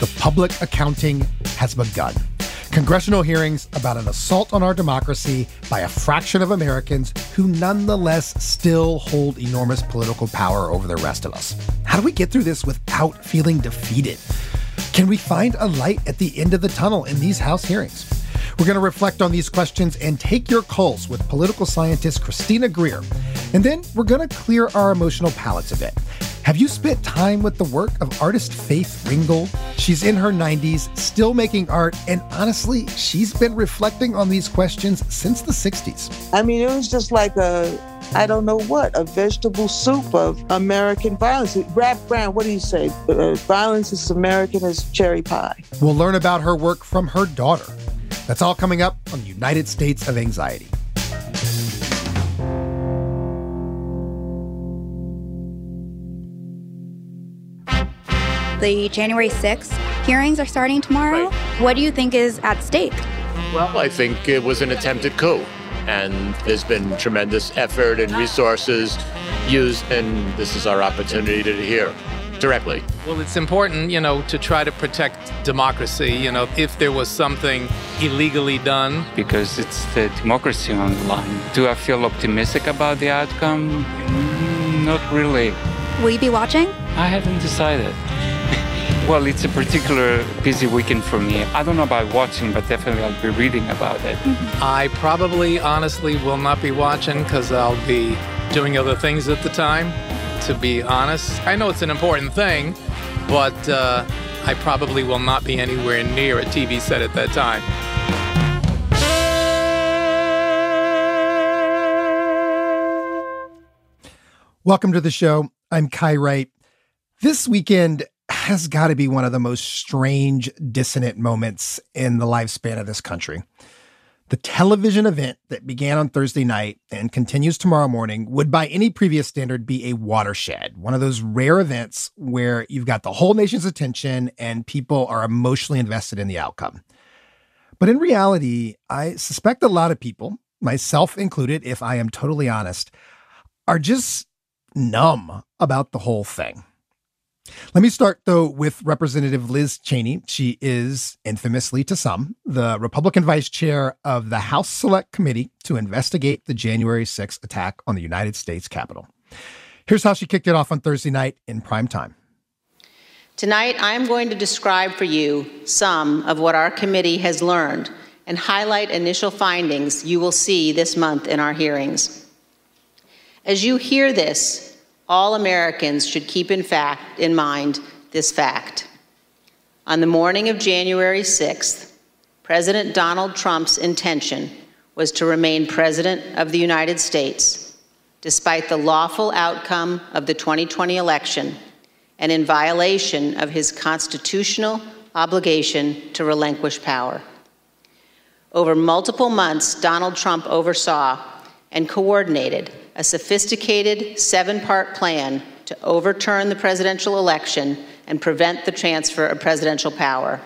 The public accounting has begun. Congressional hearings about an assault on our democracy by a fraction of Americans who nonetheless still hold enormous political power over the rest of us. How do we get through this without feeling defeated? Can we find a light at the end of the tunnel in these House hearings? We're going to reflect on these questions and take your calls with political scientist Christina Greer. And then we're going to clear our emotional palates a bit. Have you spent time with the work of artist Faith Ringgold? She's in her 90s, still making art, and honestly, she's been reflecting on these questions since the 60s. I mean, it was just like a, I don't know what, a vegetable soup of American violence. Rap Brown, what do you say? Uh, violence is American as cherry pie. We'll learn about her work from her daughter. That's all coming up on United States of Anxiety. The January 6th hearings are starting tomorrow. Right. What do you think is at stake? Well, I think it was an attempted coup. And there's been tremendous effort and resources used, and this is our opportunity to hear directly. Well, it's important, you know, to try to protect democracy, you know, if there was something illegally done. Because it's the democracy on the line. Do I feel optimistic about the outcome? Mm, not really. Will you be watching? I haven't decided. Well, it's a particular busy weekend for me. I don't know about watching, but definitely I'll be reading about it. Mm-hmm. I probably, honestly, will not be watching because I'll be doing other things at the time, to be honest. I know it's an important thing, but uh, I probably will not be anywhere near a TV set at that time. Welcome to the show. I'm Kai Wright. This weekend has got to be one of the most strange, dissonant moments in the lifespan of this country. The television event that began on Thursday night and continues tomorrow morning would, by any previous standard, be a watershed, one of those rare events where you've got the whole nation's attention and people are emotionally invested in the outcome. But in reality, I suspect a lot of people, myself included, if I am totally honest, are just numb about the whole thing. Let me start, though, with Representative Liz Cheney. She is, infamously to some, the Republican vice chair of the House Select Committee to investigate the January 6th attack on the United States Capitol. Here's how she kicked it off on Thursday night in prime time. Tonight, I'm going to describe for you some of what our committee has learned and highlight initial findings you will see this month in our hearings. As you hear this, all Americans should keep in fact in mind this fact. On the morning of January 6th, President Donald Trump's intention was to remain President of the United States, despite the lawful outcome of the 2020 election and in violation of his constitutional obligation to relinquish power. Over multiple months, Donald Trump oversaw and coordinated a sophisticated seven part plan to overturn the presidential election and prevent the transfer of presidential power.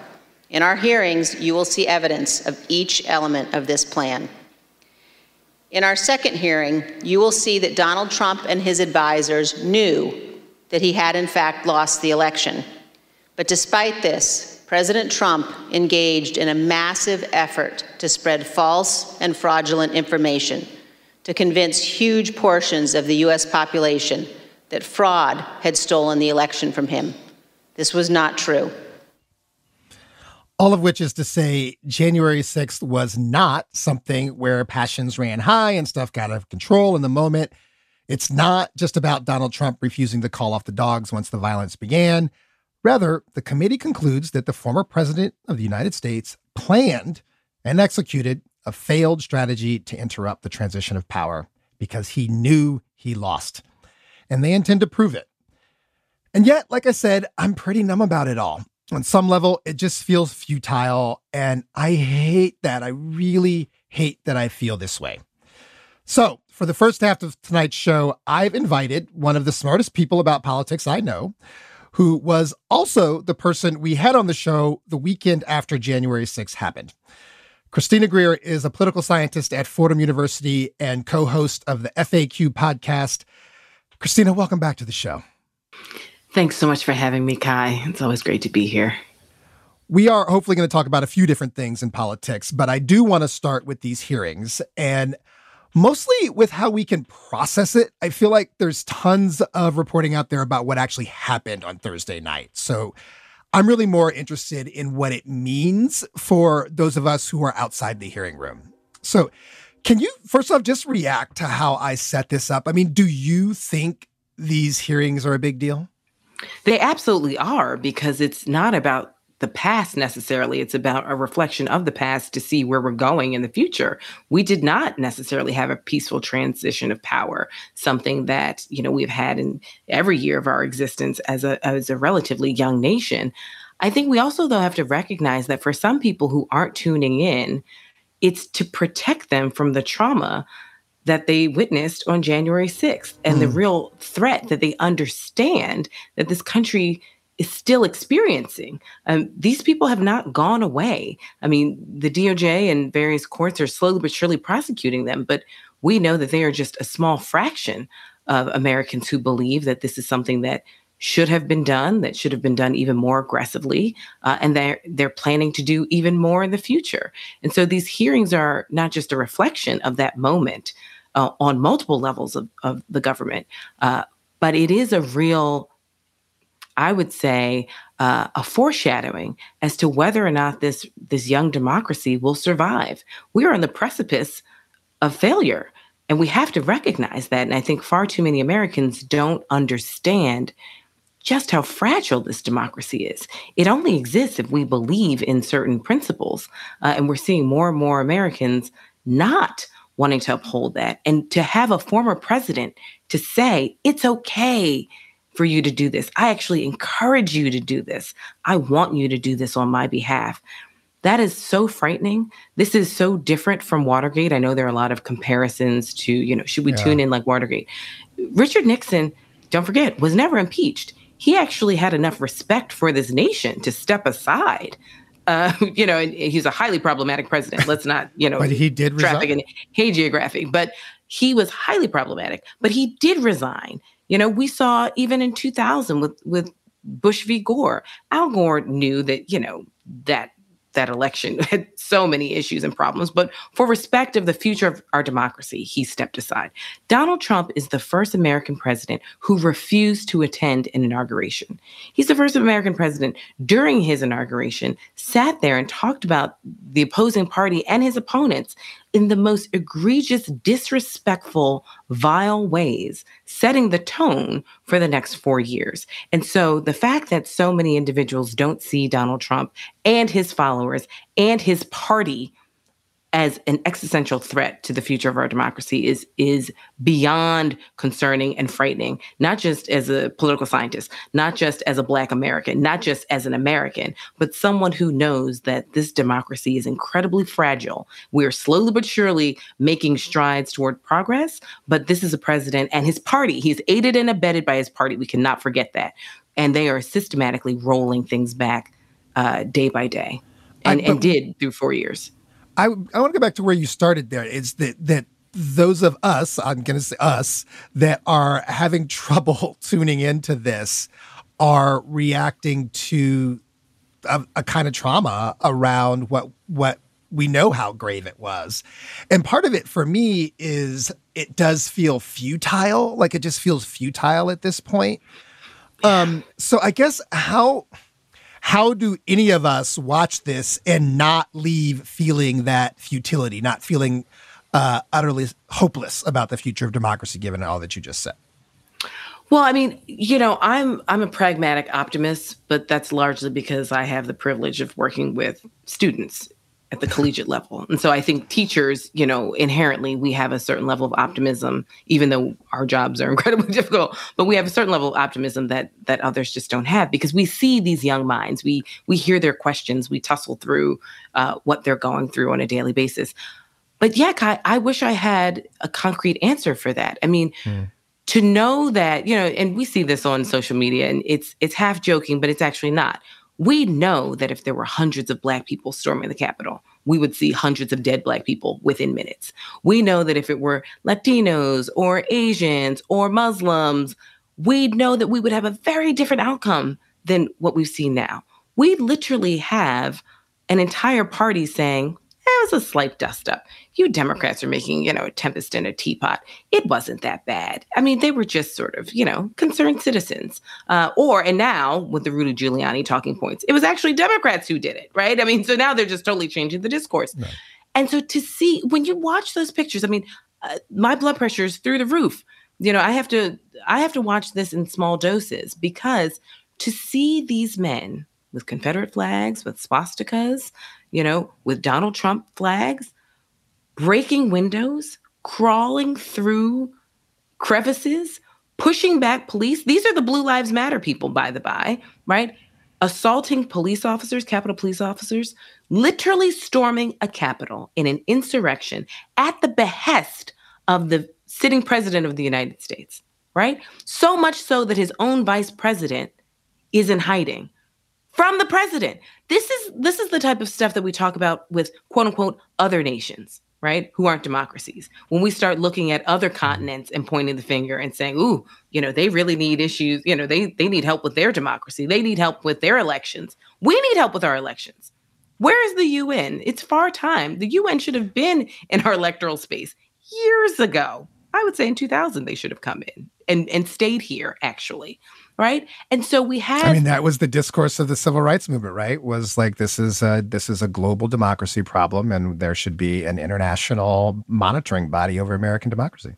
In our hearings, you will see evidence of each element of this plan. In our second hearing, you will see that Donald Trump and his advisors knew that he had, in fact, lost the election. But despite this, President Trump engaged in a massive effort to spread false and fraudulent information to convince huge portions of the US population that fraud had stolen the election from him. This was not true. All of which is to say, January 6th was not something where passions ran high and stuff got out of control in the moment. It's not just about Donald Trump refusing to call off the dogs once the violence began. Rather, the committee concludes that the former president of the United States planned and executed a failed strategy to interrupt the transition of power because he knew he lost. And they intend to prove it. And yet, like I said, I'm pretty numb about it all. On some level, it just feels futile. And I hate that. I really hate that I feel this way. So, for the first half of tonight's show, I've invited one of the smartest people about politics I know, who was also the person we had on the show the weekend after January 6th happened. Christina Greer is a political scientist at Fordham University and co host of the FAQ podcast. Christina, welcome back to the show. Thanks so much for having me, Kai. It's always great to be here. We are hopefully going to talk about a few different things in politics, but I do want to start with these hearings and mostly with how we can process it. I feel like there's tons of reporting out there about what actually happened on Thursday night. So I'm really more interested in what it means for those of us who are outside the hearing room. So, can you first off just react to how I set this up? I mean, do you think these hearings are a big deal? They absolutely are because it's not about the past necessarily. It's about a reflection of the past to see where we're going in the future. We did not necessarily have a peaceful transition of power, something that, you know, we've had in every year of our existence as a as a relatively young nation. I think we also though have to recognize that for some people who aren't tuning in, it's to protect them from the trauma that they witnessed on January 6th and mm. the real threat that they understand that this country is still experiencing. Um, these people have not gone away. I mean, the DOJ and various courts are slowly but surely prosecuting them, but we know that they are just a small fraction of Americans who believe that this is something that should have been done, that should have been done even more aggressively, uh, and they're they're planning to do even more in the future. And so these hearings are not just a reflection of that moment uh, on multiple levels of, of the government, uh, but it is a real, I would say, uh, a foreshadowing as to whether or not this this young democracy will survive. We are on the precipice of failure. And we have to recognize that. And I think far too many Americans don't understand just how fragile this democracy is. It only exists if we believe in certain principles. Uh, and we're seeing more and more Americans not wanting to uphold that. And to have a former president to say, it's okay for you to do this. I actually encourage you to do this. I want you to do this on my behalf. That is so frightening. This is so different from Watergate. I know there are a lot of comparisons to, you know, should we yeah. tune in like Watergate? Richard Nixon, don't forget, was never impeached he actually had enough respect for this nation to step aside. Uh, you know, he's a highly problematic president. Let's not, you know, but he did traffic resign. in hagiography. But he was highly problematic. But he did resign. You know, we saw even in 2000 with with Bush v. Gore. Al Gore knew that you know that that election had so many issues and problems, but for respect of the future of our democracy, he stepped aside. Donald Trump is the first American president who refused to attend an inauguration. He's the first American president during his inauguration sat there and talked about the opposing party and his opponents in the most egregious, disrespectful, vile ways, setting the tone for the next four years. And so the fact that so many individuals don't see Donald Trump and his followers and his party as an existential threat to the future of our democracy is is beyond concerning and frightening not just as a political scientist not just as a black american not just as an american but someone who knows that this democracy is incredibly fragile. We're slowly but surely making strides toward progress but this is a president and his party. He's aided and abetted by his party. We cannot forget that. And they are systematically rolling things back uh, day by day and, I, and did through four years I, I want to go back to where you started there. Is that that those of us, I'm going to say us, that are having trouble tuning into this are reacting to a, a, kind of trauma around what what we know how grave it was. And part of it for me is it does feel futile, like it just feels futile at this point. Um so I guess how how do any of us watch this and not leave feeling that futility, not feeling uh, utterly hopeless about the future of democracy, given all that you just said? Well, I mean, you know, I'm I'm a pragmatic optimist, but that's largely because I have the privilege of working with students at the collegiate level. And so I think teachers, you know, inherently we have a certain level of optimism, even though our jobs are incredibly difficult, but we have a certain level of optimism that that others just don't have because we see these young minds, we we hear their questions, we tussle through uh, what they're going through on a daily basis. But yeah, Kai, I wish I had a concrete answer for that. I mean, mm. to know that, you know, and we see this on social media and it's it's half joking, but it's actually not we know that if there were hundreds of Black people storming the Capitol, we would see hundreds of dead Black people within minutes. We know that if it were Latinos or Asians or Muslims, we'd know that we would have a very different outcome than what we've seen now. we literally have an entire party saying, it was a slight dust up. You Democrats are making, you know, a tempest in a teapot. It wasn't that bad. I mean, they were just sort of, you know, concerned citizens. Uh, or, and now with the Rudy Giuliani talking points, it was actually Democrats who did it, right? I mean, so now they're just totally changing the discourse. Right. And so to see, when you watch those pictures, I mean, uh, my blood pressure is through the roof. You know, I have to, I have to watch this in small doses because to see these men with Confederate flags, with swastikas, you know, with Donald Trump flags, breaking windows, crawling through crevices, pushing back police. These are the Blue Lives Matter people, by the by, right? Assaulting police officers, Capitol police officers, literally storming a Capitol in an insurrection at the behest of the sitting president of the United States, right? So much so that his own vice president is in hiding from the president. This is this is the type of stuff that we talk about with quote unquote other nations, right? Who aren't democracies. When we start looking at other continents and pointing the finger and saying, "Ooh, you know, they really need issues, you know, they they need help with their democracy. They need help with their elections. We need help with our elections." Where is the UN? It's far time. The UN should have been in our electoral space years ago. I would say in 2000 they should have come in and and stayed here actually right? And so we had i mean that was the discourse of the civil rights movement right? Was like this is a this is a global democracy problem and there should be an international monitoring body over american democracy.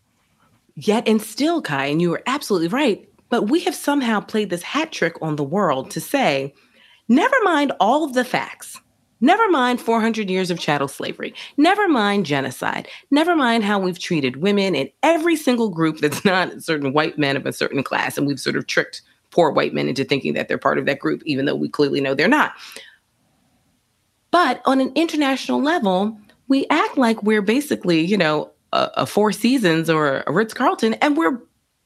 Yet and still kai and you were absolutely right but we have somehow played this hat trick on the world to say never mind all of the facts Never mind 400 years of chattel slavery. Never mind genocide. Never mind how we've treated women in every single group that's not certain white men of a certain class. And we've sort of tricked poor white men into thinking that they're part of that group, even though we clearly know they're not. But on an international level, we act like we're basically, you know, a, a Four Seasons or a Ritz Carlton, and we're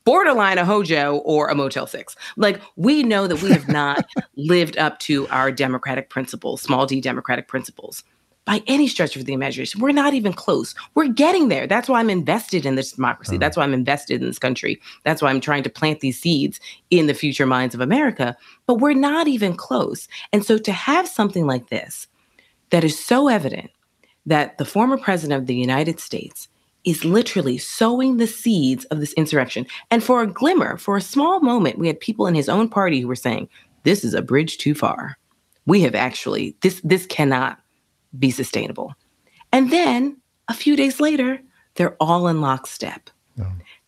borderline a Hojo or a Motel 6. Like we know that we have not lived up to our democratic principles, small d democratic principles by any stretch of the imagination. We're not even close. We're getting there. That's why I'm invested in this democracy. Mm. That's why I'm invested in this country. That's why I'm trying to plant these seeds in the future minds of America. But we're not even close. And so to have something like this that is so evident that the former president of the United States is literally sowing the seeds of this insurrection. And for a glimmer, for a small moment, we had people in his own party who were saying, this is a bridge too far. We have actually, this, this cannot be sustainable. And then a few days later, they're all in lockstep.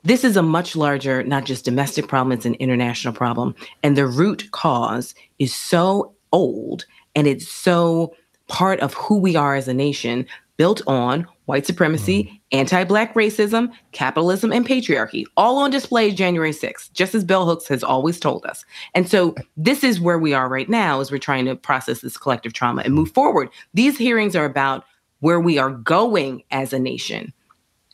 This is a much larger, not just domestic problem, it's an international problem. And the root cause is so old and it's so part of who we are as a nation, built on white supremacy, mm. anti Black racism, capitalism, and patriarchy, all on display January 6th, just as Bell Hooks has always told us. And so this is where we are right now as we're trying to process this collective trauma and move forward. These hearings are about where we are going as a nation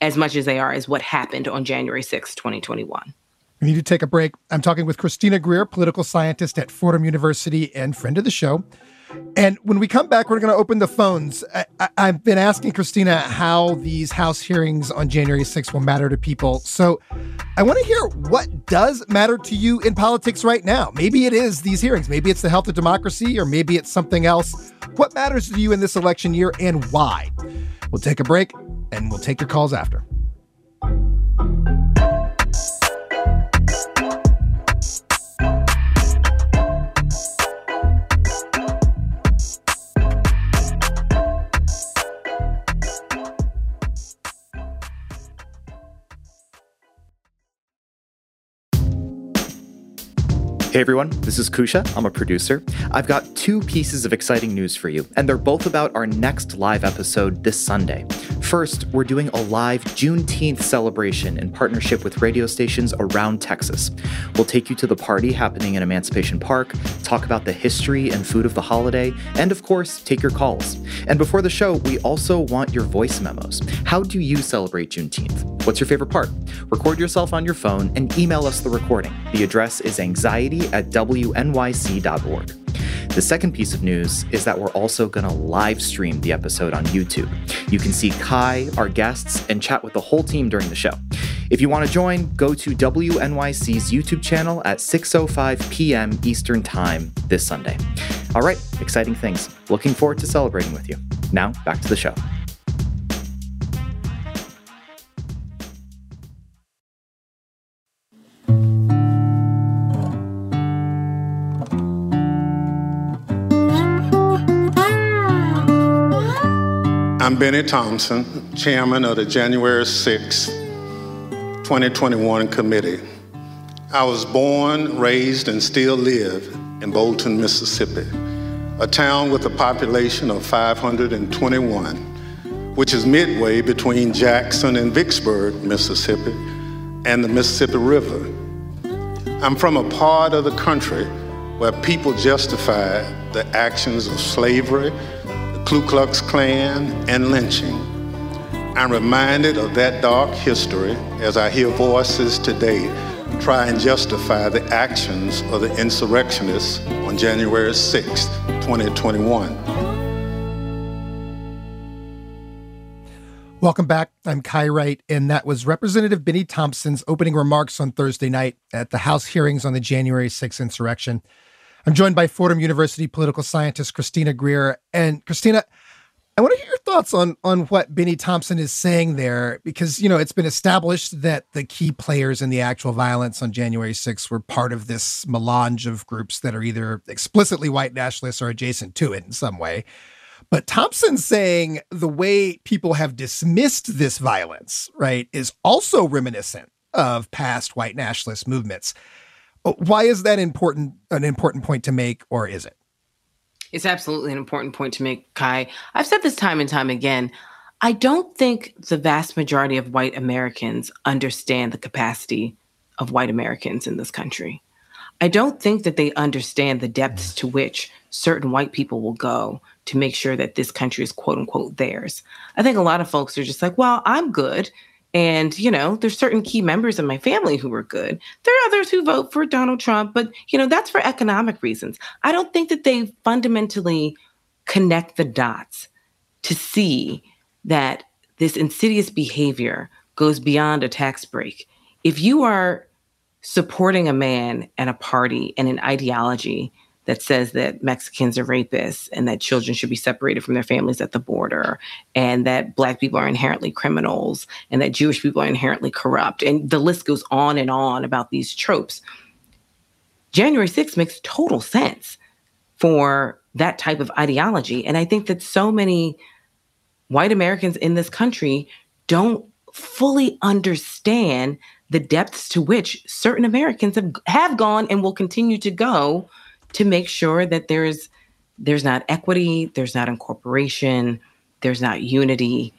as much as they are as what happened on January 6th, 2021. We need to take a break. I'm talking with Christina Greer, political scientist at Fordham University and friend of the show. And when we come back, we're going to open the phones. I, have been asking Christina how these House hearings on January 6th will matter to people. So I want to hear what does matter to you in politics right now. Maybe it is these hearings. Maybe it's the health of democracy, or maybe it's something else. What matters to you in this election year and why? We'll take a break and we'll take your calls after. Hey everyone, this is Kousha. I'm a producer. I've got two pieces of exciting news for you, and they're both about our next live episode this Sunday. First, we're doing a live Juneteenth celebration in partnership with radio stations around Texas. We'll take you to the party happening in Emancipation Park, talk about the history and food of the holiday, and of course, take your calls. And before the show, we also want your voice memos. How do you celebrate Juneteenth? What's your favorite part? Record yourself on your phone and email us the recording. The address is anxiety at wnyc.org. The second piece of news is that we're also going to live stream the episode on YouTube. You can see Kai, our guests, and chat with the whole team during the show. If you want to join, go to WNYC's YouTube channel at 6:05 p.m. Eastern Time this Sunday. All right, exciting things. Looking forward to celebrating with you. Now, back to the show. I'm Bennie Thompson, chairman of the January 6, 2021 committee. I was born, raised, and still live in Bolton, Mississippi, a town with a population of 521, which is midway between Jackson and Vicksburg, Mississippi, and the Mississippi River. I'm from a part of the country where people justify the actions of slavery Ku Klux Klan, and lynching. I'm reminded of that dark history as I hear voices today try and justify the actions of the insurrectionists on January 6, 2021. Welcome back. I'm Kai Wright, and that was Representative Bennie Thompson's opening remarks on Thursday night at the House hearings on the January 6 insurrection. I'm joined by Fordham University political scientist Christina Greer. And Christina, I want to hear your thoughts on on what Bennie Thompson is saying there, because you know it's been established that the key players in the actual violence on January 6th were part of this melange of groups that are either explicitly white nationalists or adjacent to it in some way. But Thompson's saying the way people have dismissed this violence, right, is also reminiscent of past white nationalist movements. Oh, why is that important? An important point to make, or is it? It's absolutely an important point to make, Kai. I've said this time and time again. I don't think the vast majority of white Americans understand the capacity of white Americans in this country. I don't think that they understand the depths to which certain white people will go to make sure that this country is quote unquote theirs. I think a lot of folks are just like, well, I'm good. And, you know, there's certain key members of my family who are good. There are others who vote for Donald Trump, but, you know, that's for economic reasons. I don't think that they fundamentally connect the dots to see that this insidious behavior goes beyond a tax break. If you are supporting a man and a party and an ideology that says that Mexicans are rapists and that children should be separated from their families at the border and that black people are inherently criminals and that Jewish people are inherently corrupt. And the list goes on and on about these tropes. January 6th makes total sense for that type of ideology. And I think that so many white Americans in this country don't fully understand the depths to which certain Americans have, have gone and will continue to go to make sure that there's there's not equity, there's not incorporation, there's not unity,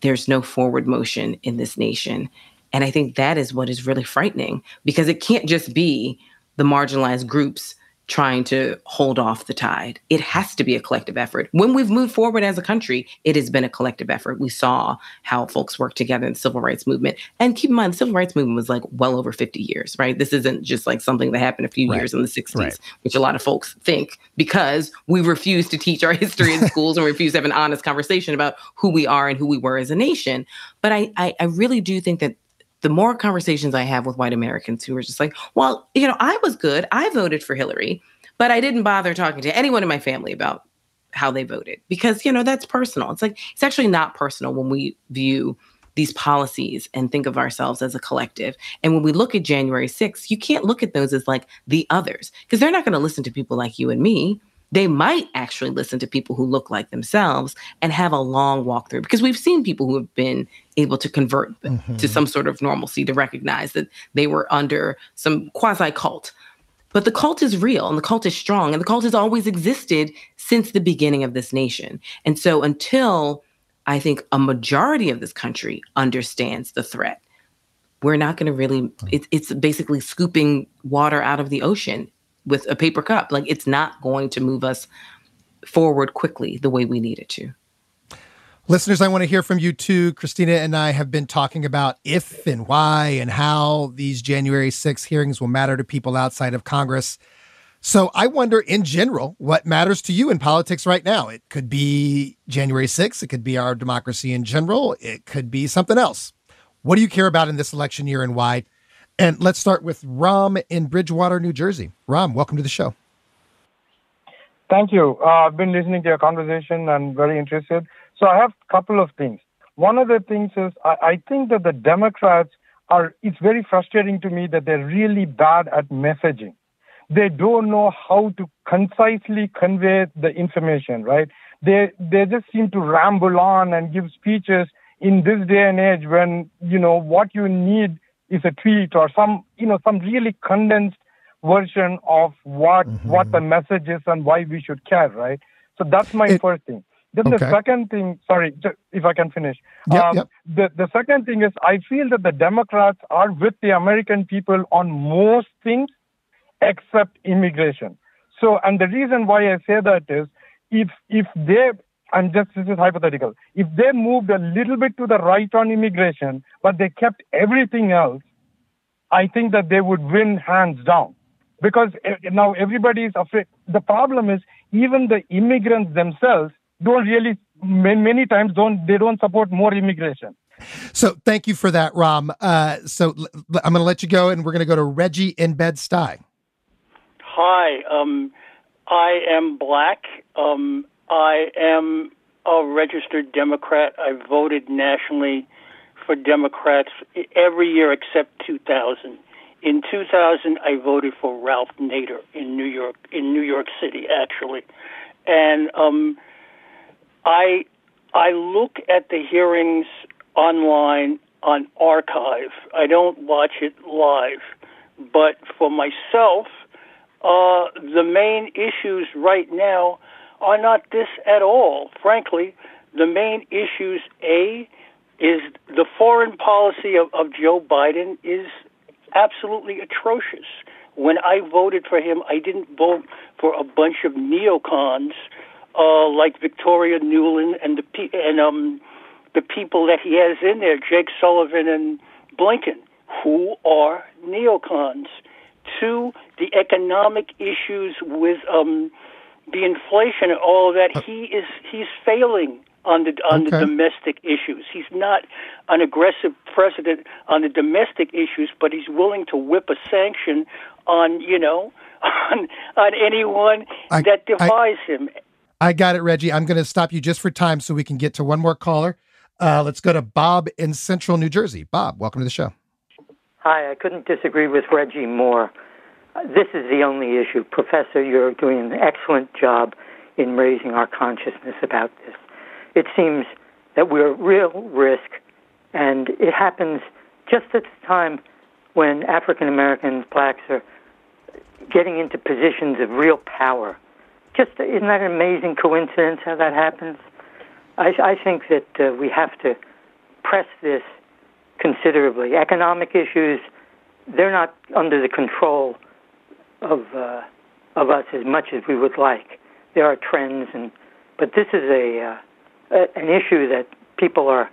there's no forward motion in this nation. And I think that is what is really frightening because it can't just be the marginalized groups trying to hold off the tide. It has to be a collective effort. When we've moved forward as a country, it has been a collective effort. We saw how folks worked together in the civil rights movement. And keep in mind, the civil rights movement was like well over 50 years, right? This isn't just like something that happened a few right. years in the 60s, right. which a lot of folks think because we refuse to teach our history in schools and refuse to have an honest conversation about who we are and who we were as a nation. But I, I, I really do think that the more conversations I have with white Americans who are just like, well, you know, I was good. I voted for Hillary, but I didn't bother talking to anyone in my family about how they voted because, you know, that's personal. It's like, it's actually not personal when we view these policies and think of ourselves as a collective. And when we look at January 6th, you can't look at those as like the others because they're not going to listen to people like you and me they might actually listen to people who look like themselves and have a long walkthrough because we've seen people who have been able to convert mm-hmm. to some sort of normalcy to recognize that they were under some quasi cult. But the cult is real and the cult is strong and the cult has always existed since the beginning of this nation. And so until I think a majority of this country understands the threat, we're not going to really, mm. it, it's basically scooping water out of the ocean with a paper cup. Like it's not going to move us forward quickly the way we need it to. Listeners, I want to hear from you too. Christina and I have been talking about if and why and how these January 6 hearings will matter to people outside of Congress. So I wonder, in general, what matters to you in politics right now? It could be January 6th, it could be our democracy in general, it could be something else. What do you care about in this election year and why? And let's start with Ram in Bridgewater, New Jersey. Ram, welcome to the show. Thank you. Uh, I've been listening to your conversation and very interested. So I have a couple of things. One of the things is I, I think that the Democrats are, it's very frustrating to me that they're really bad at messaging. They don't know how to concisely convey the information, right? They, they just seem to ramble on and give speeches in this day and age when, you know, what you need is a tweet or some, you know, some really condensed version of what mm-hmm. what the message is and why we should care, right? So that's my it, first thing. Then okay. the second thing, sorry, if I can finish. Yep, um, yep. The the second thing is I feel that the Democrats are with the American people on most things except immigration. So, and the reason why I say that is if if they and just this is hypothetical, if they moved a little bit to the right on immigration, but they kept everything else, I think that they would win hands down because eh, now everybody is afraid. The problem is even the immigrants themselves don't really many, many times don't they don't support more immigration. So thank you for that, Ram. Uh, so l- I'm going to let you go, and we're going to go to Reggie in Bed Stuy. Hi, um, I am black. Um, I am a registered Democrat. I voted nationally for Democrats every year except 2000. In 2000, I voted for Ralph Nader in New York, in New York City, actually, and um, I I look at the hearings online on archive. I don't watch it live, but for myself, uh, the main issues right now are not this at all. Frankly, the main issues a is the foreign policy of, of Joe Biden is absolutely atrocious. When I voted for him, I didn't vote for a bunch of neocons uh, like Victoria Nuland and the and um, the people that he has in there, Jake Sullivan and Blinken, who are neocons. To the economic issues with um, the inflation and all of that, he is he's failing on the on okay. the domestic issues. He's not an aggressive president on the domestic issues, but he's willing to whip a sanction on you know on on anyone I, that defies I, him. I got it, Reggie. I'm going to stop you just for time so we can get to one more caller. Uh, let's go to Bob in Central New Jersey. Bob, welcome to the show. Hi, I couldn't disagree with Reggie more. Uh, this is the only issue. Professor, you're doing an excellent job in raising our consciousness about this it seems that we're at real risk, and it happens just at the time when African Americans, blacks are getting into positions of real power. Just isn't that an amazing coincidence how that happens? I, I think that uh, we have to press this considerably. Economic issues, they're not under the control of uh, of us as much as we would like. There are trends, and but this is a uh, an issue that people are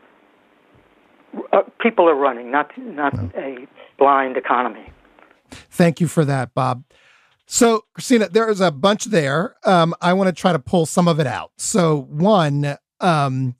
uh, people are running, not not a blind economy. Thank you for that, Bob. So, Christina, there is a bunch there. Um, I want to try to pull some of it out. So, one, um,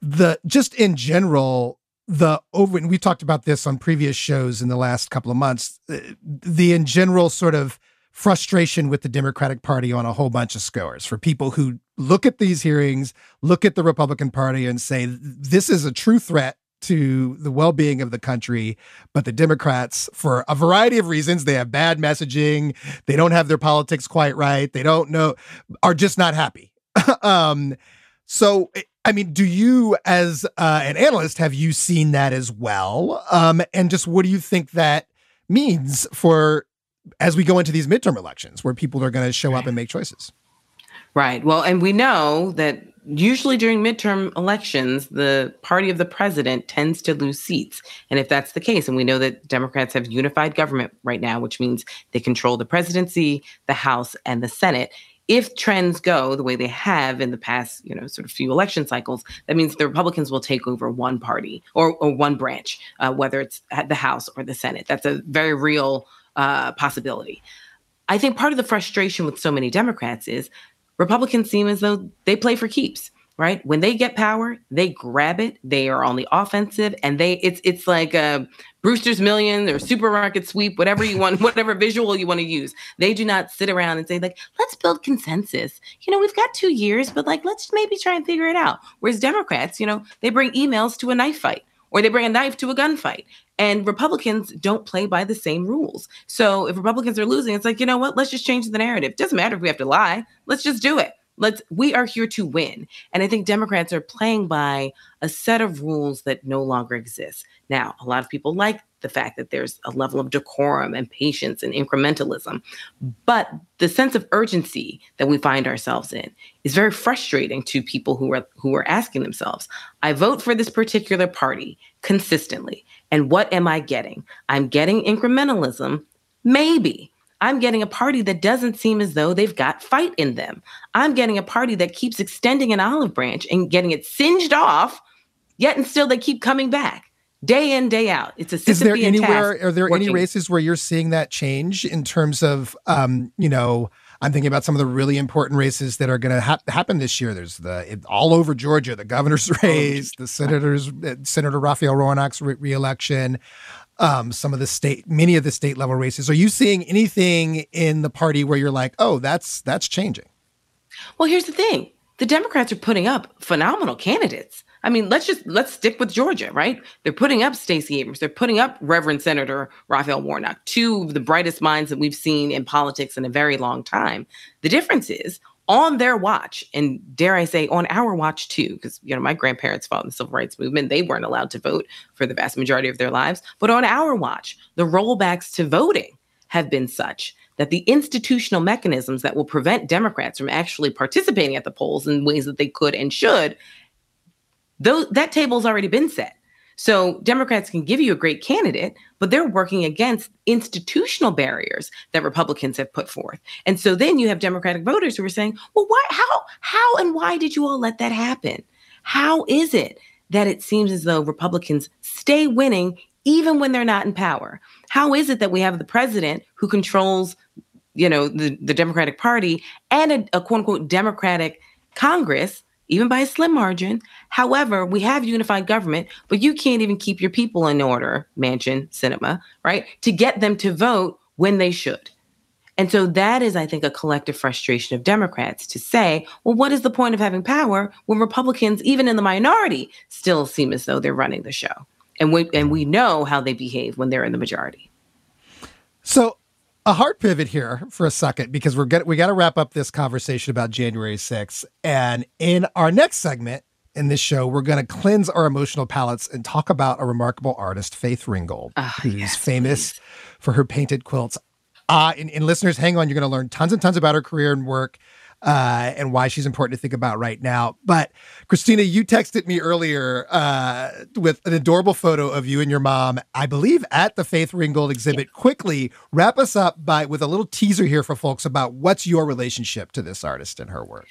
the just in general, the over, and we talked about this on previous shows in the last couple of months. Uh, the in general sort of frustration with the Democratic Party on a whole bunch of scores for people who look at these hearings, look at the Republican Party, and say, this is a true threat to the well being of the country. But the Democrats, for a variety of reasons, they have bad messaging, they don't have their politics quite right, they don't know, are just not happy. um, so, I mean, do you, as uh, an analyst, have you seen that as well? Um, and just what do you think that means for as we go into these midterm elections where people are going to show up and make choices. Right. Well, and we know that usually during midterm elections, the party of the president tends to lose seats. And if that's the case, and we know that Democrats have unified government right now, which means they control the presidency, the House, and the Senate. If trends go the way they have in the past, you know, sort of few election cycles, that means the Republicans will take over one party or, or one branch, uh, whether it's at the House or the Senate. That's a very real uh, possibility. I think part of the frustration with so many Democrats is Republicans seem as though they play for keeps. Right? When they get power, they grab it. They are on the offensive, and they it's it's like a Brewster's Million or supermarket sweep, whatever you want, whatever visual you want to use. They do not sit around and say like, let's build consensus. You know, we've got two years, but like, let's maybe try and figure it out. Whereas Democrats, you know, they bring emails to a knife fight or they bring a knife to a gunfight. And Republicans don't play by the same rules. So if Republicans are losing, it's like, you know what? Let's just change the narrative. Doesn't matter if we have to lie. Let's just do it. Let's we are here to win. And I think Democrats are playing by a set of rules that no longer exist. Now, a lot of people like the fact that there's a level of decorum and patience and incrementalism. But the sense of urgency that we find ourselves in is very frustrating to people who are who are asking themselves, I vote for this particular party consistently. And what am I getting? I'm getting incrementalism, maybe. I'm getting a party that doesn't seem as though they've got fight in them. I'm getting a party that keeps extending an olive branch and getting it singed off, yet and still they keep coming back day in day out it's a is there anywhere are there working. any races where you're seeing that change in terms of um you know i'm thinking about some of the really important races that are going to ha- happen this year there's the it, all over georgia the governor's oh, race the senators uh, senator raphael re- reelection um, some of the state, many of the state level races. Are you seeing anything in the party where you're like, oh, that's that's changing? Well, here's the thing: the Democrats are putting up phenomenal candidates. I mean, let's just let's stick with Georgia, right? They're putting up Stacey Abrams. They're putting up Reverend Senator Raphael Warnock, two of the brightest minds that we've seen in politics in a very long time. The difference is on their watch, and dare I say, on our watch too, because you know my grandparents fought in the civil rights movement. They weren't allowed to vote for the vast majority of their lives. But on our watch, the rollbacks to voting have been such that the institutional mechanisms that will prevent Democrats from actually participating at the polls in ways that they could and should, that table's already been set. So Democrats can give you a great candidate, but they're working against institutional barriers that Republicans have put forth. And so then you have Democratic voters who are saying, "Well, why how how and why did you all let that happen? How is it that it seems as though Republicans stay winning even when they're not in power? How is it that we have the president who controls, you know, the, the Democratic Party and a, a quote unquote Democratic Congress even by a slim margin. However, we have unified government, but you can't even keep your people in order, Manchin, Sinema, right? To get them to vote when they should. And so that is, I think, a collective frustration of Democrats to say, well, what is the point of having power when Republicans, even in the minority, still seem as though they're running the show? And we and we know how they behave when they're in the majority. So a hard pivot here for a second because we're get, we got to wrap up this conversation about January 6th. And in our next segment in this show, we're going to cleanse our emotional palates and talk about a remarkable artist, Faith Ringgold, uh, who's yes, famous please. for her painted quilts. Uh, and, and listeners, hang on, you're going to learn tons and tons about her career and work uh, and why she's important to think about right now. But Christina, you texted me earlier uh, with an adorable photo of you and your mom, I believe, at the Faith Ringgold exhibit. Yeah. Quickly wrap us up by with a little teaser here for folks about what's your relationship to this artist and her work.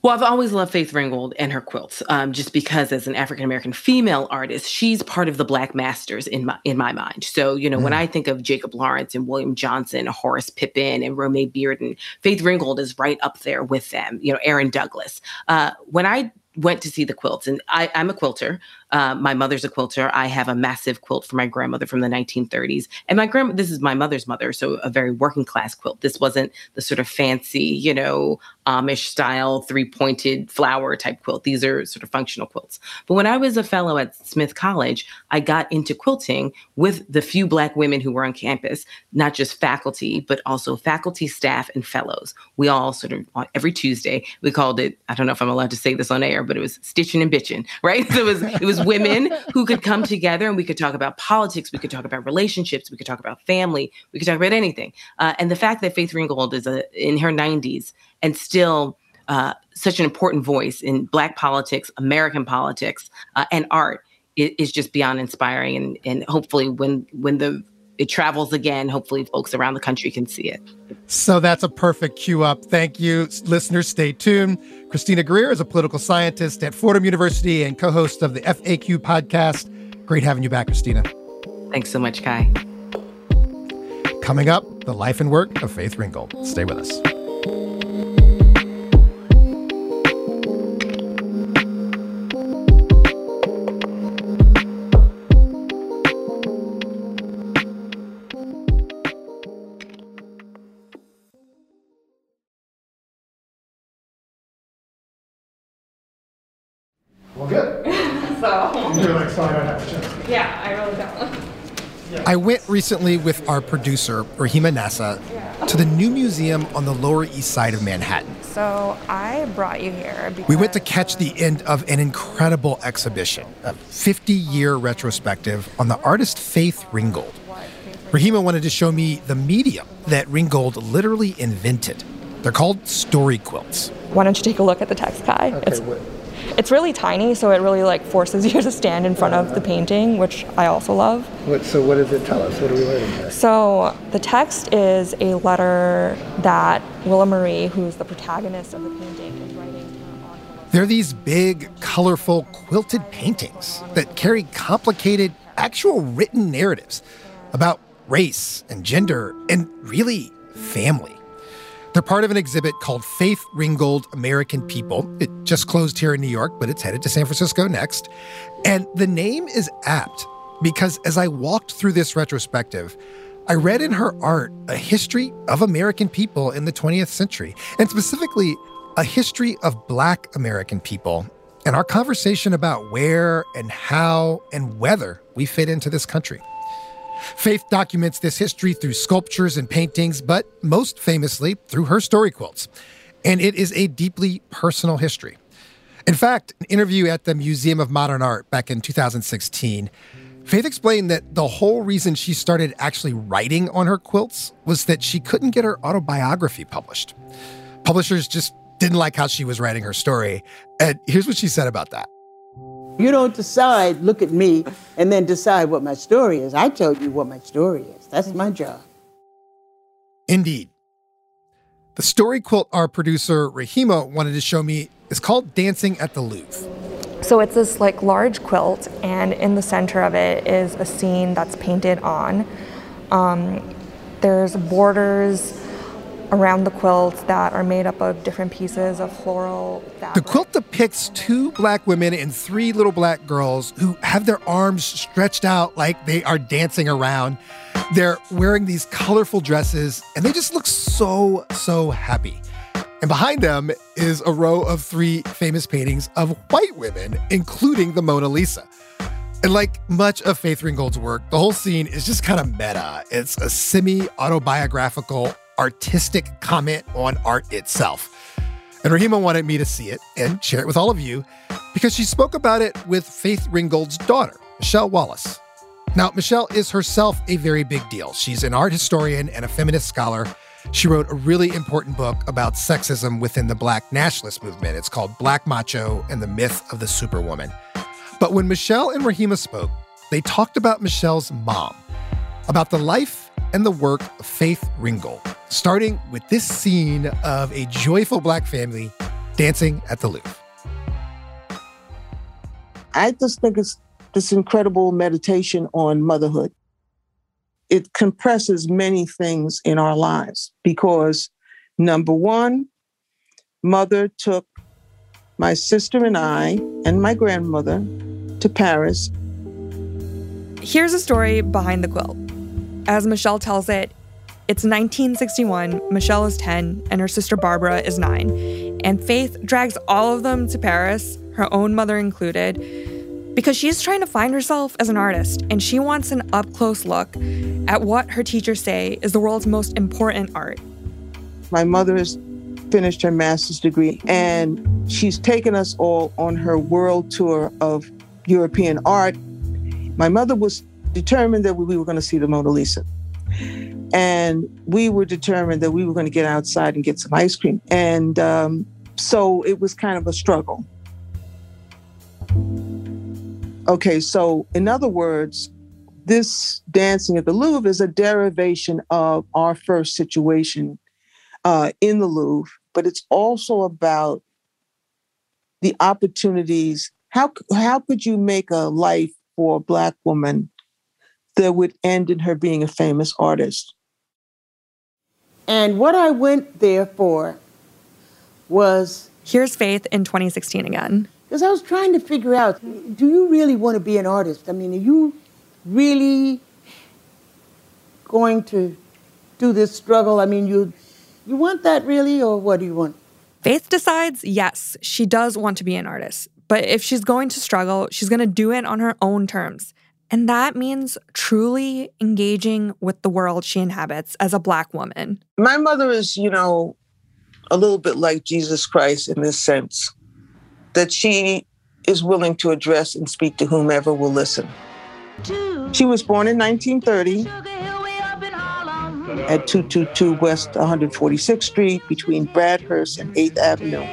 Well, I've always loved Faith Ringgold and her quilts, um, just because as an African American female artist, she's part of the Black masters in my in my mind. So, you know, mm. when I think of Jacob Lawrence and William Johnson, Horace Pippin, and Romare Bearden, Faith Ringgold is right up there with them. You know, Aaron Douglas. Uh, when I went to see the quilts and I, am a quilter uh, my mother's a quilter. I have a massive quilt for my grandmother from the 1930s and my grandma this is my mother's mother so a very working class quilt. This wasn't the sort of fancy you know amish style three pointed flower type quilt. These are sort of functional quilts. But when i was a fellow at smith college i got into quilting with the few black women who were on campus not just faculty but also faculty staff and fellows. We all sort of every tuesday we called it i don't know if i'm allowed to say this on air but it was stitching and bitching, right? So it was it was women who could come together and we could talk about politics, we could talk about relationships, we could talk about family, we could talk about anything. Uh, and the fact that Faith Ringgold is a, in her 90s and still uh, such an important voice in Black politics, American politics, uh, and art is, is, just beyond inspiring. And, and hopefully, when when the it travels again. Hopefully, folks around the country can see it. So that's a perfect cue up. Thank you, listeners. Stay tuned. Christina Greer is a political scientist at Fordham University and co host of the FAQ podcast. Great having you back, Christina. Thanks so much, Kai. Coming up, the life and work of Faith Ringgold. Stay with us. I went recently with our producer, Rahima Nasa, to the new museum on the Lower East Side of Manhattan. So I brought you here because We went to catch the end of an incredible exhibition, a 50 year retrospective on the artist Faith Ringgold. Rahima wanted to show me the medium that Ringgold literally invented. They're called story quilts. why don't you take a look at the text, Kai? it's, it's really tiny, so it really like forces you to stand in front of the painting, which I also love. What, so what does it tell us? What are we learning here? So the text is a letter that Willia Marie, who's the protagonist of the painting, is writing. They're these big, colorful, quilted paintings that carry complicated, actual written narratives about race and gender and really family. They're part of an exhibit called Faith Ringgold American People. It just closed here in New York, but it's headed to San Francisco next. And the name is apt because as I walked through this retrospective, I read in her art a history of American people in the 20th century, and specifically a history of Black American people and our conversation about where and how and whether we fit into this country. Faith documents this history through sculptures and paintings, but most famously through her story quilts. And it is a deeply personal history. In fact, an interview at the Museum of Modern Art back in 2016, Faith explained that the whole reason she started actually writing on her quilts was that she couldn't get her autobiography published. Publishers just didn't like how she was writing her story. And here's what she said about that. You don't decide, look at me, and then decide what my story is. I tell you what my story is. That's my job. Indeed. The story quilt our producer Rahima wanted to show me is called Dancing at the Louvre. So it's this like large quilt, and in the center of it is a scene that's painted on. Um, there's borders around the quilt that are made up of different pieces of floral The quilt depicts two black women and three little black girls who have their arms stretched out like they are dancing around. They're wearing these colorful dresses and they just look so, so happy. And behind them is a row of three famous paintings of white women, including the Mona Lisa. And like much of Faith Ringgold's work, the whole scene is just kind of meta. It's a semi autobiographical, artistic comment on art itself. And Rahima wanted me to see it and share it with all of you because she spoke about it with Faith Ringgold's daughter, Michele Wallace. Now, Michele is herself a very big deal. She's an art historian and a feminist scholar. She wrote a really important book about sexism within the Black nationalist movement. It's called Black Macho and the Myth of the Superwoman. But when Michele and Rahima spoke, they talked about Michele's mom, about the life and the work of Faith Ringgold, starting with this scene of a joyful Black family dancing at the Louvre. I just think it's this incredible meditation on motherhood. It compresses many things in our lives because, number one, mother took my sister and I and my grandmother to Paris. Here's a story behind the quilt. As Michele tells it, it's 1961, Michele is 10, and her sister Barbara is 9. And Faith drags all of them to Paris, her own mother included, because she's trying to find herself as an artist and she wants an up close look at what her teachers say is the world's most important art. My mother has finished her master's degree and she's taken us all on her world tour of European art. My mother was determined that we were going to see the Mona Lisa. And we were determined that we were going to get outside and get some ice cream. And um, so it was kind of a struggle. Okay, so in other words, this dancing at the Louvre is a derivation of our first situation uh, in the Louvre, but it's also about the opportunities. How how could you make a life for a black woman that would end in her being a famous artist? And what I went there for was Here's Faith in 2016 again. because I was trying to figure out do you really want to be an artist? I mean, are you really going to do this struggle? I mean, you you want that really, or what do you want? Faith decides yes, she does want to be an artist, But if she's going to struggle, she's going to do it on her own terms. And that means truly engaging with the world she inhabits as a Black woman. My mother is, you know, a little bit like Jesus Christ in this sense that she is willing to address and speak to whomever will listen. She was born in 1930 at 222 West 146th Street between Bradhurst and 8th Avenue.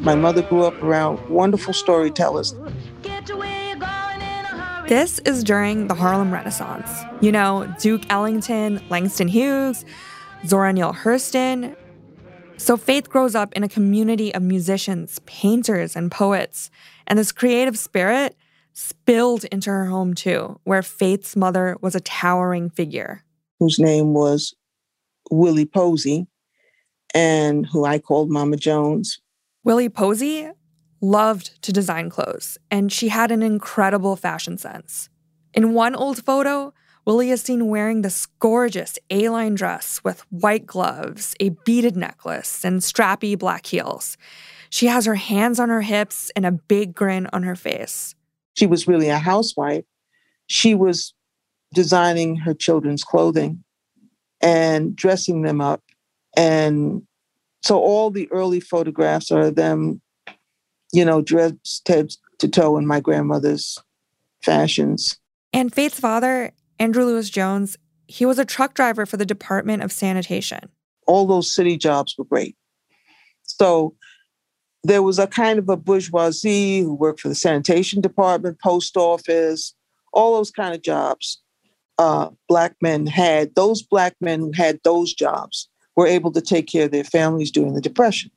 My mother grew up around wonderful storytellers. This is during the Harlem Renaissance. You know, Duke Ellington, Langston Hughes, Zora Neale Hurston. So Faith grows up in a community of musicians, painters, and poets. And this creative spirit spilled into her home too, where Faith's mother was a towering figure. Whose name was Willie Posey, and who I called Mama Jones. Willie Posey loved to design clothes, and she had an incredible fashion sense. In one old photo, Willie is seen wearing this gorgeous A line dress with white gloves, a beaded necklace, and strappy black heels. She has her hands on her hips and a big grin on her face. She was really a housewife. She was designing her children's clothing and dressing them up. And so all the early photographs are of them, you know, dressed head to toe in my grandmother's fashions. And Faith's father, Andrew Lewis Jones, he was a truck driver for the Department of Sanitation. All those city jobs were great. So there was a kind of a bourgeoisie who worked for the sanitation department, post office, all those kind of jobs. Uh, black men had those black men who had those jobs were able to take care of their families during the depression.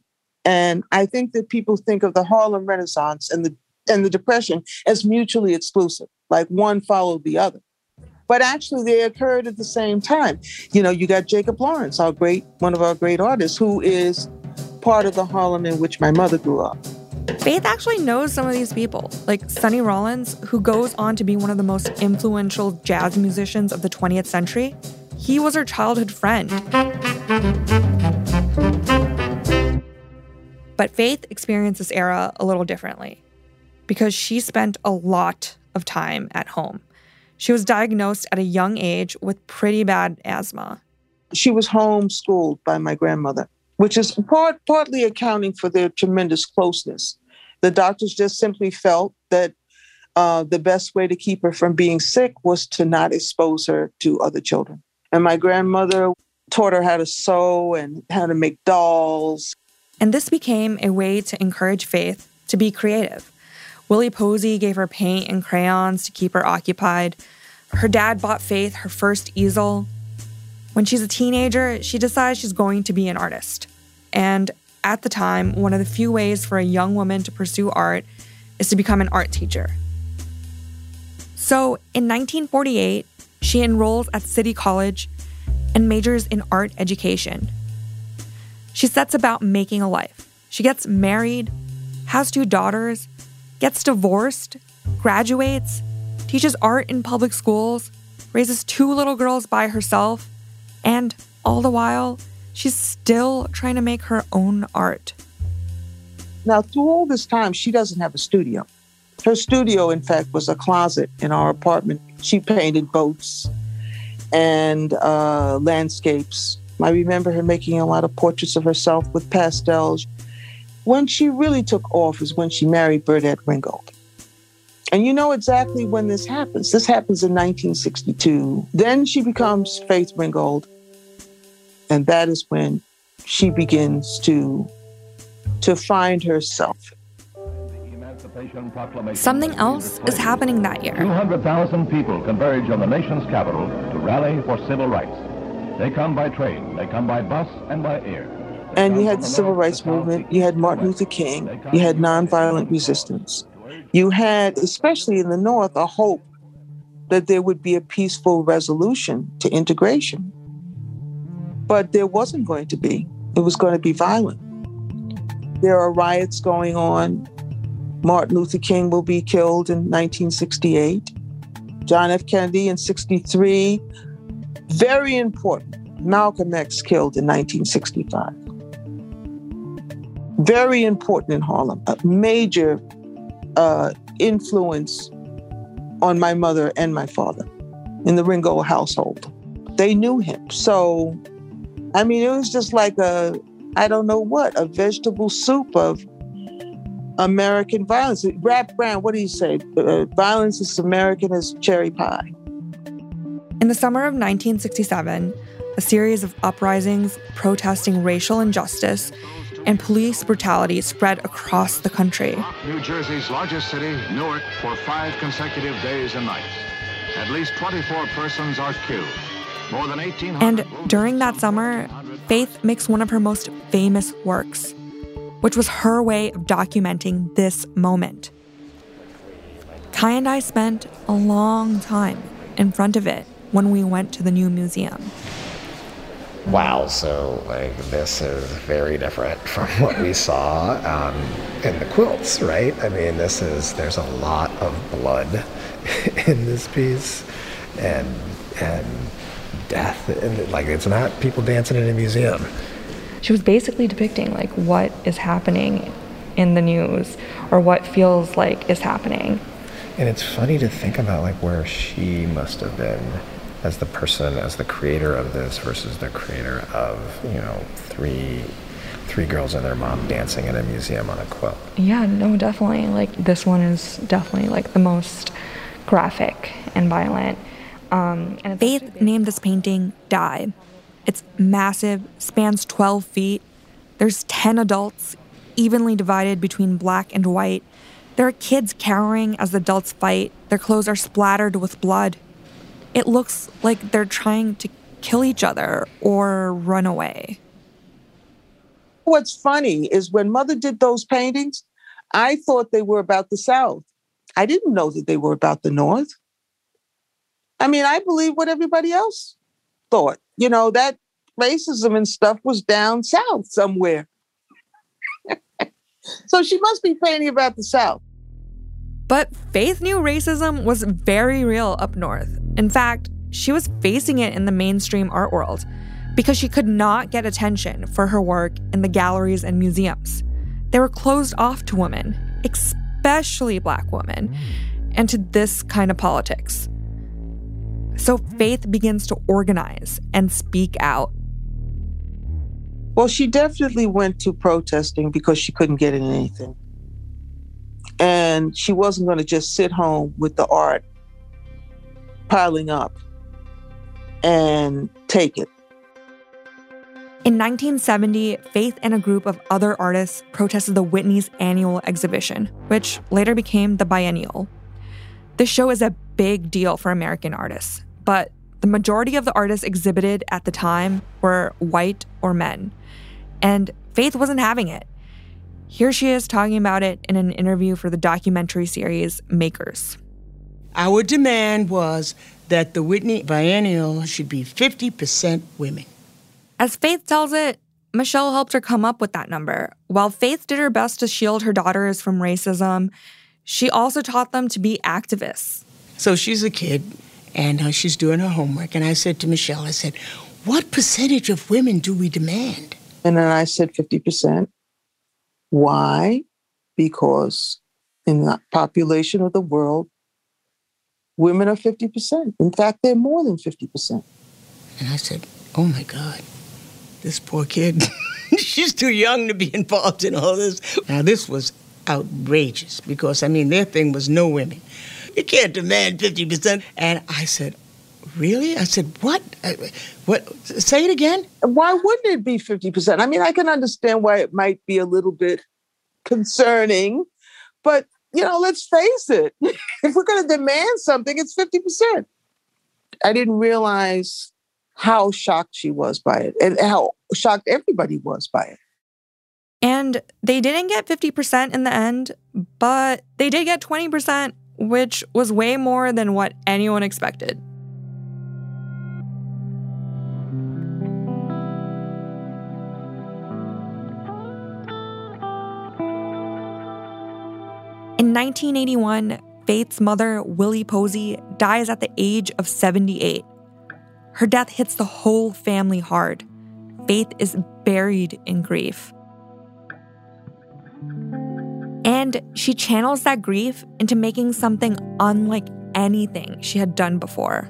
And I think that people think of the Harlem Renaissance and the and the depression as mutually exclusive, like one followed the other. But actually, they occurred at the same time. You know, you got Jacob Lawrence, our great one of our great artists, who is part of the Harlem in which my mother grew up. Faith actually knows some of these people, like Sonny Rollins, who goes on to be one of the most influential jazz musicians of the 20th century. He was her childhood friend. But Faith experienced this era a little differently because she spent a lot of time at home. She was diagnosed at a young age with pretty bad asthma. She was homeschooled by my grandmother which is part, partly accounting for their tremendous closeness. The doctors just simply felt that uh, the best way to keep her from being sick was to not expose her to other children. And my grandmother taught her how to sew and how to make dolls. And this became a way to encourage Faith to be creative. Willie Posey gave her paint and crayons to keep her occupied. Her dad bought Faith her first easel. When she's a teenager, she decides she's going to be an artist. And at the time, one of the few ways for a young woman to pursue art is to become an art teacher. So in 1948, she enrolls at City College and majors in art education. She sets about making a life. She gets married, has two daughters, gets divorced, graduates, teaches art in public schools, raises two little girls by herself, and all the while, she's still trying to make her own art. Now, through all this time, she doesn't have a studio. Her studio, in fact, was a closet in our apartment. She painted boats and uh, landscapes. I remember her making a lot of portraits of herself with pastels. When she really took off is when she married Burdette Ringgold. And you know exactly when this happens. This happens in 1962. Then she becomes Faith Ringgold. And that is when she begins to, to find herself. Something else is happening that year. 200,000 people converge on the nation's capital to rally for civil rights. They come by train, they come by bus, and by air. And you had the civil rights movement, you had Martin Luther King, you had nonviolent resistance. You had, especially in the North, a hope that there would be a peaceful resolution to integration. But there wasn't going to be. It was going to be violent. There are riots going on. Martin Luther King will be killed in 1968. John F. Kennedy in 63. Very important. Malcolm X killed in 1965. very important in Harlem, a major uh, influence on my mother and my father in the Ringgold household. They knew him. So, I mean, it was just like a, I don't know what, a vegetable soup of American violence. Rap Brown, what do you say? Uh, violence is American as cherry pie. In the summer of 1967, a series of uprisings protesting racial injustice and police brutality spread across the country. New Jersey's largest city, Newark, for five consecutive days and nights. At least 24 persons are killed. More than 1,800. And during that summer, Faith makes one of her most famous works, which was her way of documenting this moment. Kai and I spent a long time in front of it when we went to the new museum wow, so like this is very different from what we saw um, in the quilts, right? I mean, this is there's a lot of blood in this piece, and and death, and like it's not people dancing in a museum. She was basically depicting like what is happening in the news or what feels like is happening. And it's funny to think about like where she must have been as the person, as the creator of this versus the creator of, you know, three three girls and their mom dancing in a museum on a quilt. Yeah, no, definitely. Like this one is definitely like the most graphic and violent. Um, and Faith named this painting "Die." It's massive, spans 12 feet. There's 10 adults, evenly divided between black and white. There are kids cowering as the adults fight. Their clothes are splattered with blood it looks like they're trying to kill each other or run away. What's funny is when Mother did those paintings, I thought they were about the South. I didn't know that they were about the North. I mean, I believe what everybody else thought. You know, that racism and stuff was down south somewhere. so she must be painting about the South. But Faith knew racism was very real up north. In fact, she was facing it in the mainstream art world because she could not get attention for her work in the galleries and museums. They were closed off to women, especially black women, and to this kind of politics. So Faith begins to organize and speak out. Well, she definitely went to protesting because she couldn't get in anything. And she wasn't going to just sit home with the art piling up and take it. In 1970, Faith and a group of other artists protested the Whitney's annual exhibition, which later became the Biennial. This show is a big deal for American artists, but the majority of the artists exhibited at the time were white or men. And Faith wasn't having it. Here she is talking about it in an interview for the documentary series Makers. Our demand was that the Whitney Biennial should be 50% women. As Faith tells it, Michele helped her come up with that number. While Faith did her best to shield her daughters from racism, she also taught them to be activists. So she's a kid and uh, she's doing her homework. And I said to Michele, I said, What percentage of women do we demand? And then I said 50%. Why? Because in the population of the world, women are 50%. In fact, they're more than 50%. And I said, Oh my God, this poor kid, she's too young to be involved in all this. Now, this was outrageous because, I mean, their thing was no women. You can't demand 50%. And I said, Really? I said, what? What? Say it again. Why wouldn't it be 50%? I mean, I can understand why it might be a little bit concerning, but you know, let's face it. if we're going to demand something, it's 50%. I didn't realize how shocked she was by it and how shocked everybody was by it. And they didn't get 50% in the end, but they did get 20%, which was way more than what anyone expected. In 1981, Faith's mother, Willie Posey, dies at the age of 78. Her death hits the whole family hard. Faith is buried in grief. And she channels that grief into making something unlike anything she had done before.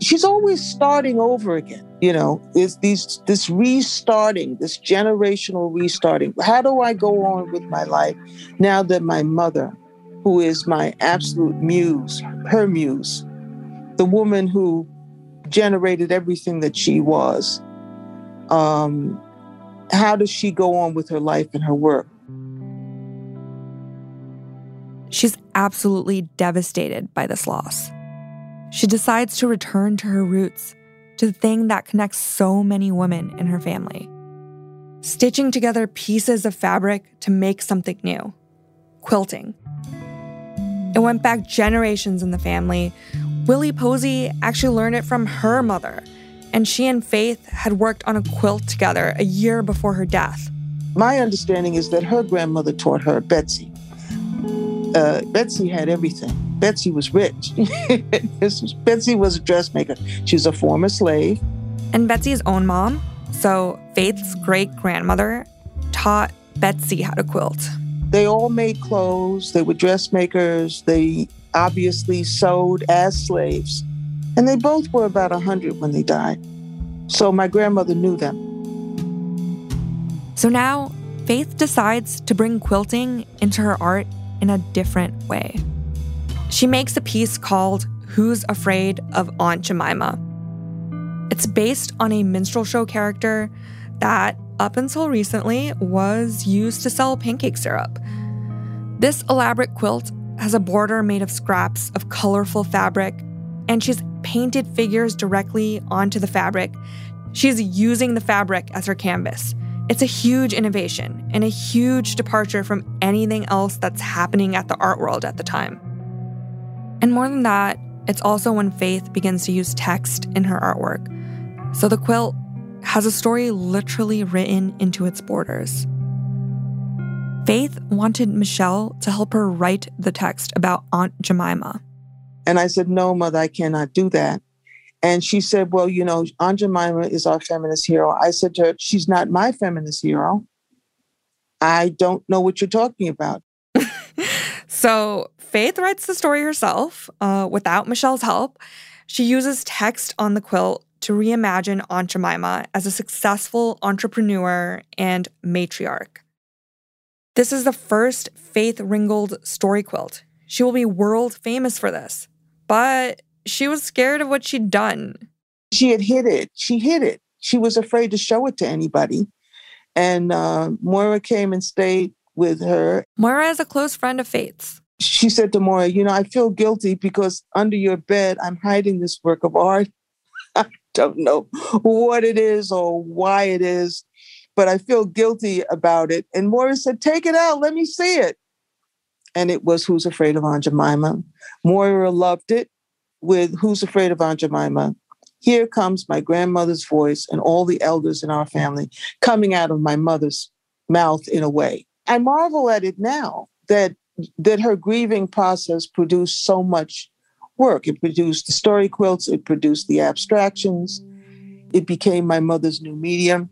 She's always starting over again. You know, is these this restarting, this generational restarting. How do I go on with my life now that my mother, who is my absolute muse, her muse, the woman who generated everything that she was, um, how does she go on with her life and her work? She's absolutely devastated by this loss. She decides to return to her roots, to the thing that connects so many women in her family. Stitching together pieces of fabric to make something new quilting. It went back generations in the family. Willie Posey actually learned it from her mother, and she and Faith had worked on a quilt together a year before her death. My understanding is that her grandmother taught her, Betsy. Uh, Betsy had everything. Betsy was rich. Betsy was a dressmaker. She was a former slave. And Betsy's own mom, so Faith's great grandmother, taught Betsy how to quilt. They all made clothes. They were dressmakers. They obviously sewed as slaves. And they both were about 100 when they died. So my grandmother knew them. So now, Faith decides to bring quilting into her art in a different way. She makes a piece called Who's Afraid of Aunt Jemima? It's based on a minstrel show character that, up until recently, was used to sell pancake syrup. This elaborate quilt has a border made of scraps of colorful fabric, and she's painted figures directly onto the fabric. She's using the fabric as her canvas. It's a huge innovation and a huge departure from anything else that's happening at the art world at the time. And more than that, it's also when Faith begins to use text in her artwork. So the quilt has a story literally written into its borders. Faith wanted Michele to help her write the text about Aunt Jemima. And I said, No, mother, I cannot do that. And she said, Well, you know, Aunt Jemima is our feminist hero. I said to her, She's not my feminist hero. I don't know what you're talking about. so Faith writes the story herself uh, without Michele's help. She uses text on the quilt to reimagine Aunt Jemima as a successful entrepreneur and matriarch. This is the first Faith Ringgold story quilt. She will be world famous for this. But she was scared of what she'd done. She had hid it. She hid it. She was afraid to show it to anybody. And uh, Moira came and stayed with her. Moira is a close friend of Faith's. She said to Moira, You know, I feel guilty because under your bed, I'm hiding this work of art. I don't know what it is or why it is, but I feel guilty about it. And Moira said, Take it out. Let me see it. And it was Who's Afraid of Aunt Jemima. Moira loved it with Who's Afraid of Aunt Jemima. Here comes my grandmother's voice and all the elders in our family coming out of my mother's mouth in a way. I marvel at it now that that her grieving process produced so much work. It produced the story quilts, it produced the abstractions, it became my mother's new medium.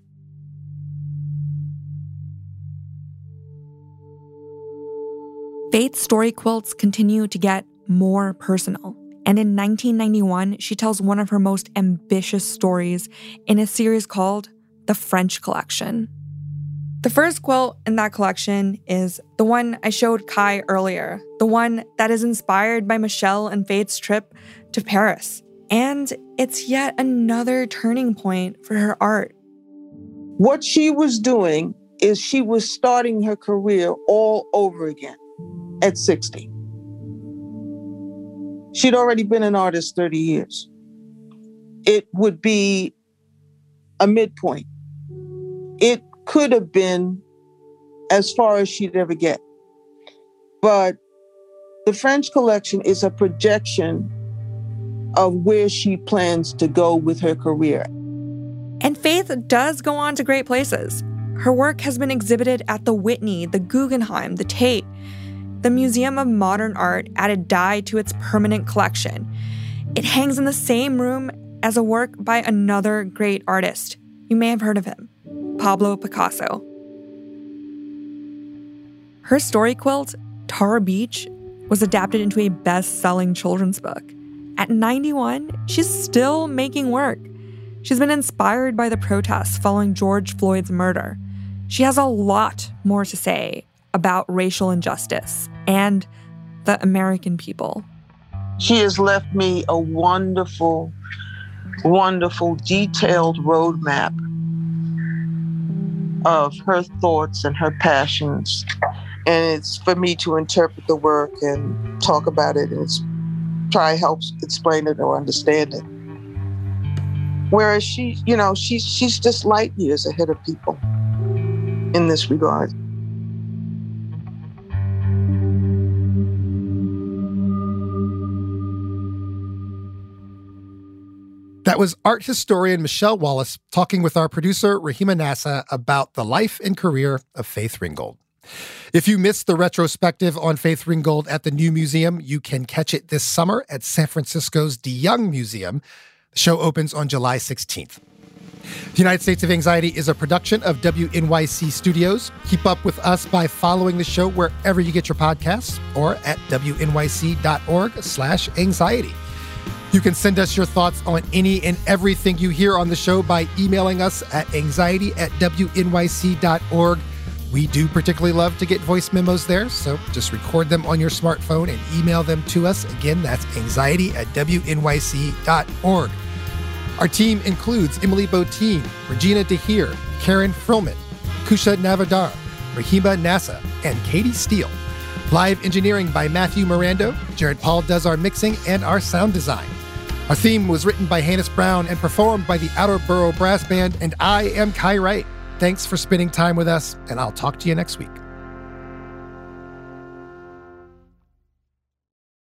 Faith's story quilts continue to get more personal. And in 1991, she tells one of her most ambitious stories in a series called The French Collection. The first quilt in that collection is the one I showed Kai earlier, the one that is inspired by Michele and Faith's trip to Paris. And it's yet another turning point for her art. What she was doing is she was starting her career all over again at 60. She'd already been an artist 30 years. It would be a midpoint. It could have been as far as she'd ever get. But the French collection is a projection of where she plans to go with her career. And Faith does go on to great places. Her work has been exhibited at the Whitney, the Guggenheim, the Tate. The Museum of Modern Art added Die to its permanent collection. It hangs in the same room as a work by another great artist. You may have heard of him, Pablo Picasso. Her story quilt, Tar Beach, was adapted into a best selling children's book. At 91, she's still making work. She's been inspired by the protests following George Floyd's murder. She has a lot more to say about racial injustice and the American people. She has left me a wonderful, wonderful, detailed roadmap of her thoughts and her passions. And it's for me to interpret the work and talk about it and try help explain it or understand it. Whereas she, you know, she's she's just light years ahead of people in this regard. That was art historian Michele Wallace talking with our producer Rahima Nasa about the life and career of Faith Ringgold. If you missed the retrospective on Faith Ringgold at the New Museum, you can catch it this summer at San Francisco's DeYoung Museum. The show opens on July 16th. The United States of Anxiety is a production of WNYC Studios. Keep up with us by following the show wherever you get your podcasts or at wnyc.org slash anxiety. You can send us your thoughts on any and everything you hear on the show by emailing us at anxiety at wnyc.org. We do particularly love to get voice memos there, so just record them on your smartphone and email them to us. Again, that's anxiety at wnyc.org. Our team includes Emily Botein, Regina DeHeer, Karen Frillman, Kousha Navidar, Rahima Nasa, and Katie Steele. Live engineering by Matthew Mirando. Jared Paul does our mixing and our sound design. Our theme was written by Hannis Brown and performed by the Outer Borough Brass Band, and I am Kai Wright. Thanks for spending time with us, and I'll talk to you next week.